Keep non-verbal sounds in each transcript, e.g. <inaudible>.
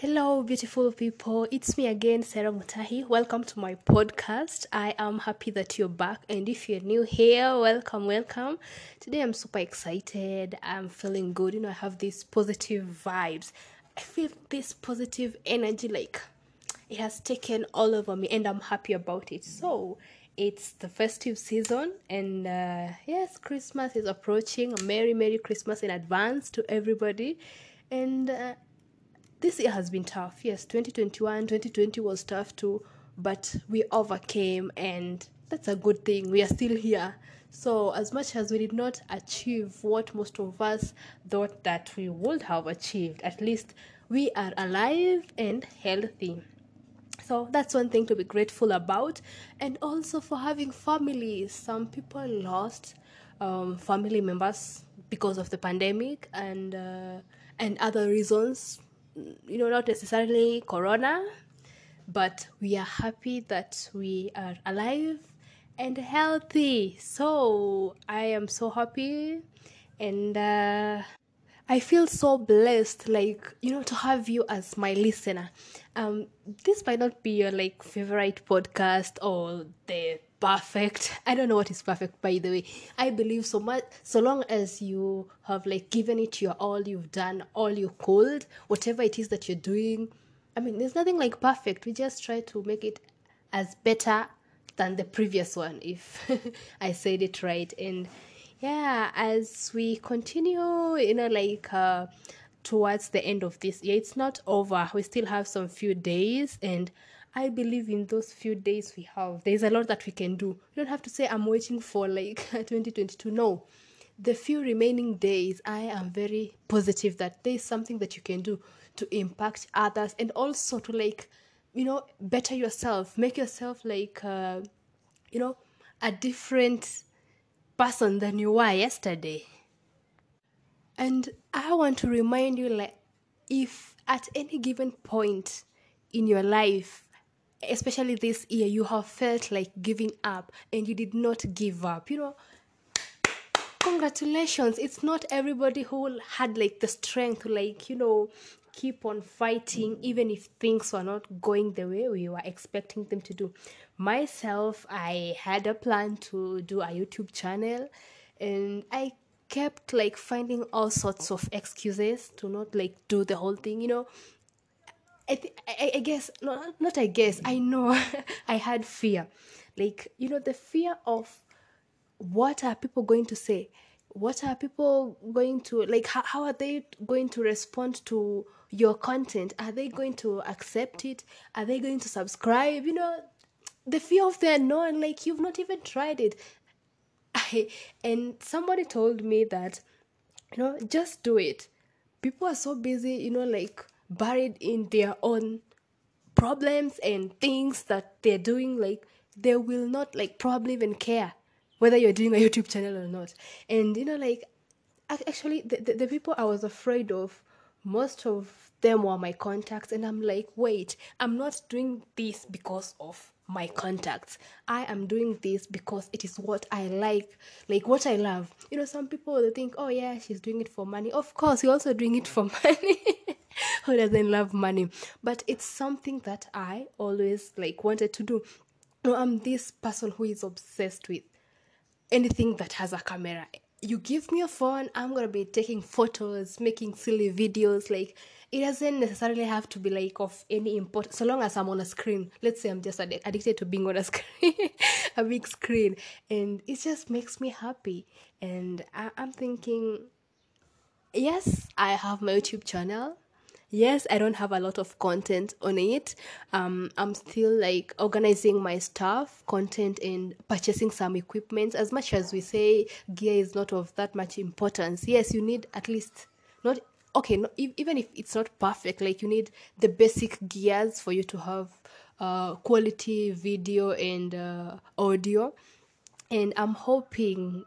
Hello, beautiful people. It's me again, Sarah Mutahi. Welcome to my podcast. I am happy that you're back. And if you're new here, welcome, welcome. Today I'm super excited. I'm feeling good. You know, I have these positive vibes. I feel this positive energy like it has taken all over me, and I'm happy about it. So, it's the festive season, and uh, yes, Christmas is approaching. Merry, Merry Christmas in advance to everybody. And uh, this year has been tough. Yes, 2021, 2020 was tough too, but we overcame, and that's a good thing. We are still here. So, as much as we did not achieve what most of us thought that we would have achieved, at least we are alive and healthy. So, that's one thing to be grateful about, and also for having families. Some people lost um, family members because of the pandemic and uh, and other reasons you know, not necessarily corona, but we are happy that we are alive and healthy. So I am so happy and uh, I feel so blessed, like, you know, to have you as my listener. Um, this might not be your like favorite podcast or the perfect i don't know what is perfect by the way. I believe so much so long as you have like given it your all you've done all you could whatever it is that you're doing. I mean there's nothing like perfect. We just try to make it as better than the previous one if <laughs> i said it right. And yeah as we continue you know like uh towards the end of this year it's not over we still have some few days and I believe in those few days we have. There's a lot that we can do. You don't have to say, I'm waiting for like <laughs> 2022. No. The few remaining days, I am very positive that there's something that you can do to impact others and also to like, you know, better yourself, make yourself like, uh, you know, a different person than you were yesterday. And I want to remind you like, if at any given point in your life especially this year, you have felt like giving up and you did not give up, you know, congratulations. It's not everybody who had like the strength to like, you know, keep on fighting even if things were not going the way we were expecting them to do. Myself, I had a plan to do a YouTube channel and I kept like finding all sorts of excuses to not like do the whole thing, you know? I, th- I, I guess not, not I guess I know <laughs> I had fear. Like you know the fear of what are people going to say? What are people going to like how, how are they going to respond to your content? Are they going to accept it? Are they going to subscribe? You know the fear of the unknown like you've not even tried it. <laughs> I, and somebody told me that you know just do it. People are so busy you know like buried in their own problems and things that they're doing like they will not like probably even care whether you're doing a <laughs> youtube channel or not. And you know like actually the, the, the people i was afraid of most of them were my contacts and i'm like wait i'm not doing this because of my contacts. I am doing this because it is what i like like what i love. You know some people they think oh yeah she's doing it for money. Of course you're also doing it for <laughs> money. Who doesn't love money? But it's something that i always like wanted to do. No i'm this person who is obsessed with anything that has a camera you give me a phone i'm gonna be taking photos making silly videos like it doesn't necessarily have to be like of any importance so long as i'm on a screen. Let's say i'm just ad- addicted to being on a <laughs> screen a big screen and it just makes me happy. And I- i'm thinking yes i have my youtube channel yes i don't have a lot of content on it. Um i'm still like organizing my stuff content and purchasing some equipment. As much as we say gear is not of that much importance yes you need at least not okay no, even if it's not perfect like you need the basic gears for you to have uh quality video and uh, audio. And i'm hoping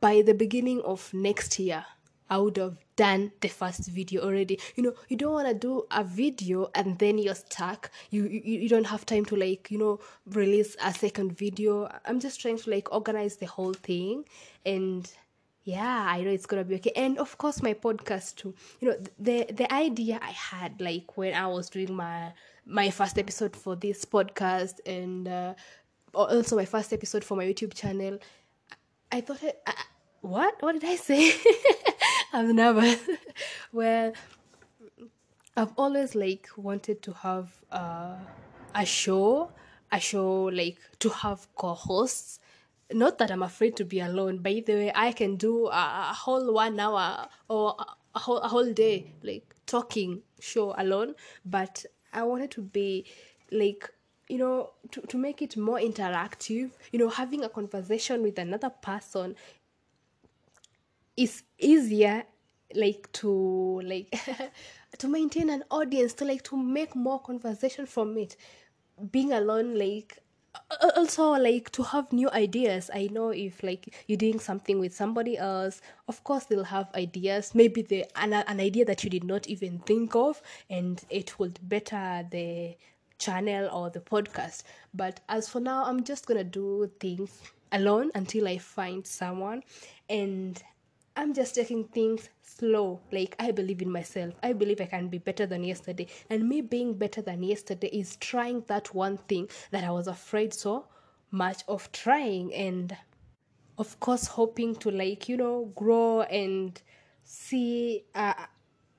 by the beginning of next year I would have done the first video already. You know, you don't want to do a video and then you're stuck. You, you you don't have time to like, you know, release a second video. I'm just trying to like organize the whole thing and yeah i know it's gonna be okay and of course my podcast too you know the the idea i had like when i was doing my my first episode for this podcast and uh, also my first episode for my youtube channel i thought it, uh, what what did i say <laughs> i'm nervous <laughs> well i've always like wanted to have uh, a show a show like to have co-hosts not that I'm afraid to be alone. By the way, I can do a, a whole one hour or a, whole a whole day like talking show alone. But I wanted to be like you know to, to make it more interactive. You know, having a conversation with another person is easier like to like <laughs> to maintain an audience to like to make more conversation from it. Being alone like also like to have new ideas. I know if like you're doing something with somebody else of course they'll have ideas. Maybe the an, an idea that you did not even think of and it would better the channel or the podcast. But as for now i'm just gonna do things alone until i find someone. And I'm just taking things slow. Like, I believe in myself. I believe I can be better than yesterday. And me being better than yesterday is trying that one thing that I was afraid so much of trying. And of course, hoping to, like, you know, grow and see a,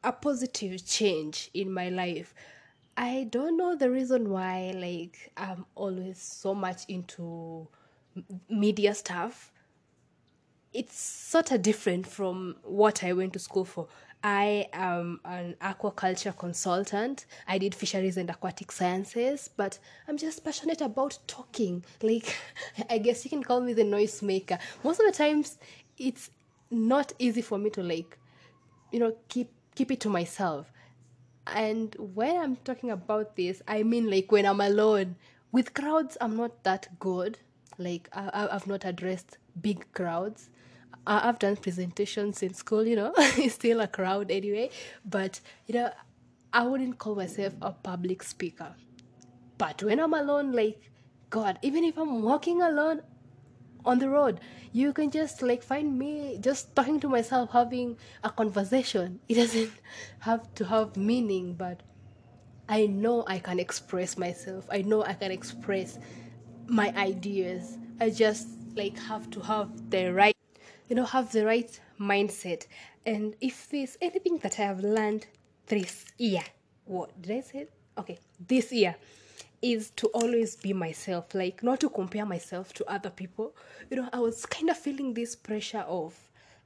a positive change in my life. I don't know the reason why, like, I'm always so much into media stuff it's sort of different from what I went to school for. I am an aquaculture consultant. I did fisheries and aquatic sciences, but I'm just passionate about talking. <laughs> Like, I guess you can call me the noise maker. Most of the times, it's not easy for me to like, you know, keep keep it to myself. And when I'm talking about this, I mean like when I'm alone. With crowds, I'm not that good. Like I, I've not addressed big crowds I've done presentations in school, you know, <laughs> it's still a crowd anyway. But, you know, I wouldn't call myself a public speaker. But when I'm alone, like, God, even if I'm walking alone on the road, you can just like find me just talking to myself, having a conversation. <laughs> It doesn't have to have meaning, but I know I can express myself. I know I can express my ideas. I just like have to have the right you know have the right mindset. And if there's anything that i have learned this year what did i say? Okay this year is to always be myself like not to compare myself to other people. You know i was kind of feeling this pressure of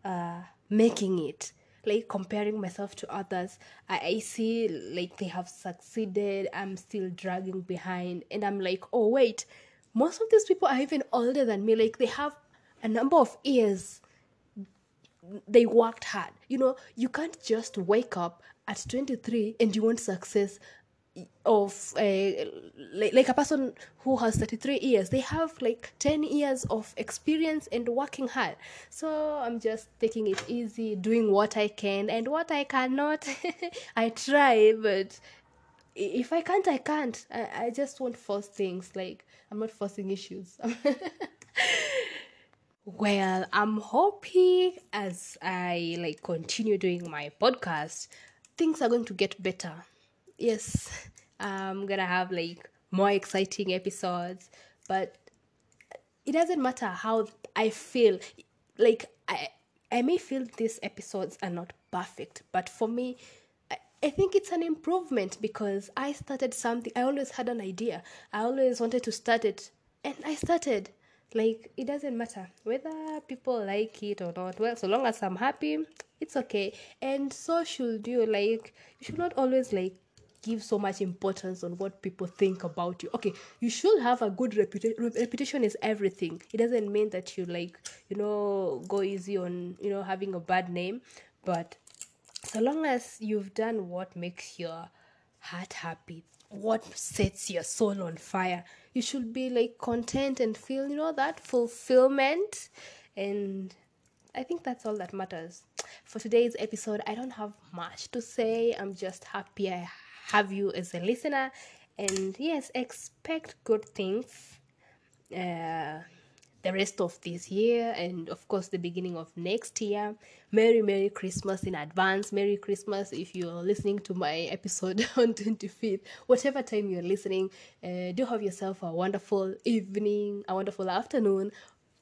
uh, making it like comparing myself to others. I, I see like they have succeeded. I'm still dragging behind. And i'm like oh wait most of these people are even older than me. Like they have a number of years they worked hard. You know, you can't just wake up at 23 and you want success of a like, like a person who has 33 years. They have like 10 years of experience and working hard. So i'm just taking it easy doing what i can and what i cannot. <laughs> I try but if i can't i can't. I, I just won't force things like i'm not forcing issues <laughs> <laughs> Well, I'm hoping as I like continue doing my podcast, things are going to get better. Yes, I'm gonna have like more exciting episodes, but it doesn't matter how I feel. Like I I may feel these episodes are not perfect, but for me, I, I think it's an improvement because I started something. I always had an idea. I always wanted to start it, and I started like it doesn't matter whether people like it or not. Well so long as i'm happy it's okay. And so should you. Like you should not always like give so much importance on what people think about you. Okay you should have a good reputation reputation is everything. It doesn't mean that you like you know go easy on you know having a bad name. But so long as you've done what makes your heart happy what sets your soul on fire. You should be like content and feel you know that fulfillment. And i think that's all that matters. For today's episode i don't have much to say. I'm just happy i have you as a listener. And yes expect good things. Uh, the rest of this year and of course the beginning of next year. Merry merry christmas in advance. Merry christmas if you're listening to my episode <laughs> on 25th whatever time you're listening uh, do have yourself a wonderful evening a wonderful afternoon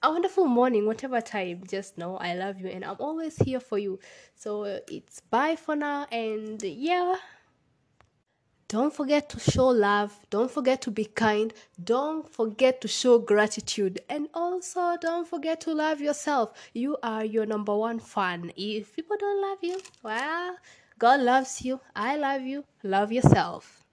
a wonderful morning whatever time. Just know i love you and i'm always here for you. So it's bye for now and yeah don't forget to show love. Don't forget to be kind. Don't forget to show gratitude. And also, don't forget to love yourself. You are your number one fan. If people don't love you, well, God loves you. I love you. Love yourself.